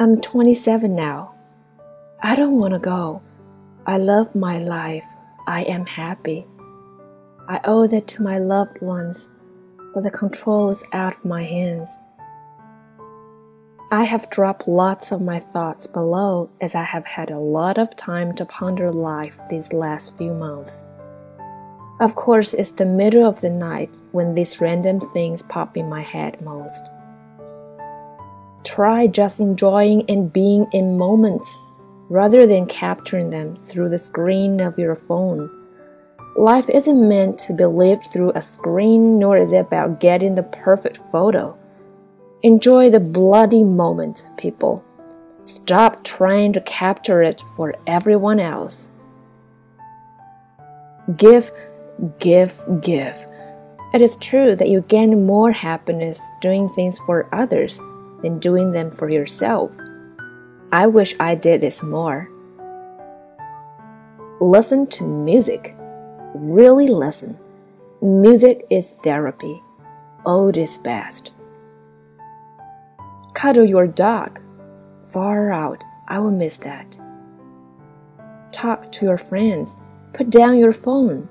I'm 27 now. I don't want to go. I love my life. I am happy. I owe that to my loved ones, but the control is out of my hands. I have dropped lots of my thoughts below as I have had a lot of time to ponder life these last few months. Of course, it's the middle of the night when these random things pop in my head most. Try just enjoying and being in moments rather than capturing them through the screen of your phone. Life isn't meant to be lived through a screen, nor is it about getting the perfect photo. Enjoy the bloody moment, people. Stop trying to capture it for everyone else. Give, give, give. It is true that you gain more happiness doing things for others than doing them for yourself. I wish I did this more. Listen to music. Really listen. Music is therapy. Old is best. Cuddle your dog. Far out, I will miss that. Talk to your friends. Put down your phone.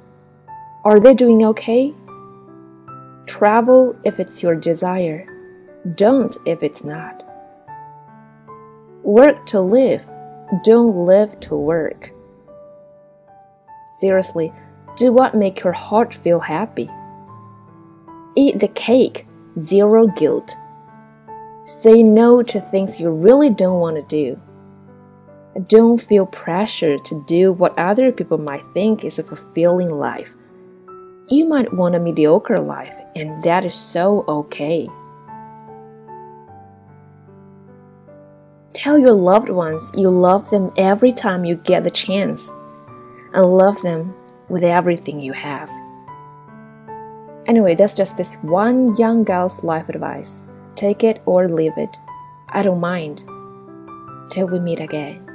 Are they doing okay? Travel if it's your desire. Don't if it's not. Work to live. Don't live to work. Seriously, do what makes your heart feel happy. Eat the cake. Zero guilt. Say no to things you really don't want to do. Don't feel pressure to do what other people might think is a fulfilling life. You might want a mediocre life, and that is so okay. Tell your loved ones you love them every time you get the chance, and love them with everything you have. Anyway, that's just this one young girl's life advice. Take it or leave it. I don't mind. Till we meet again.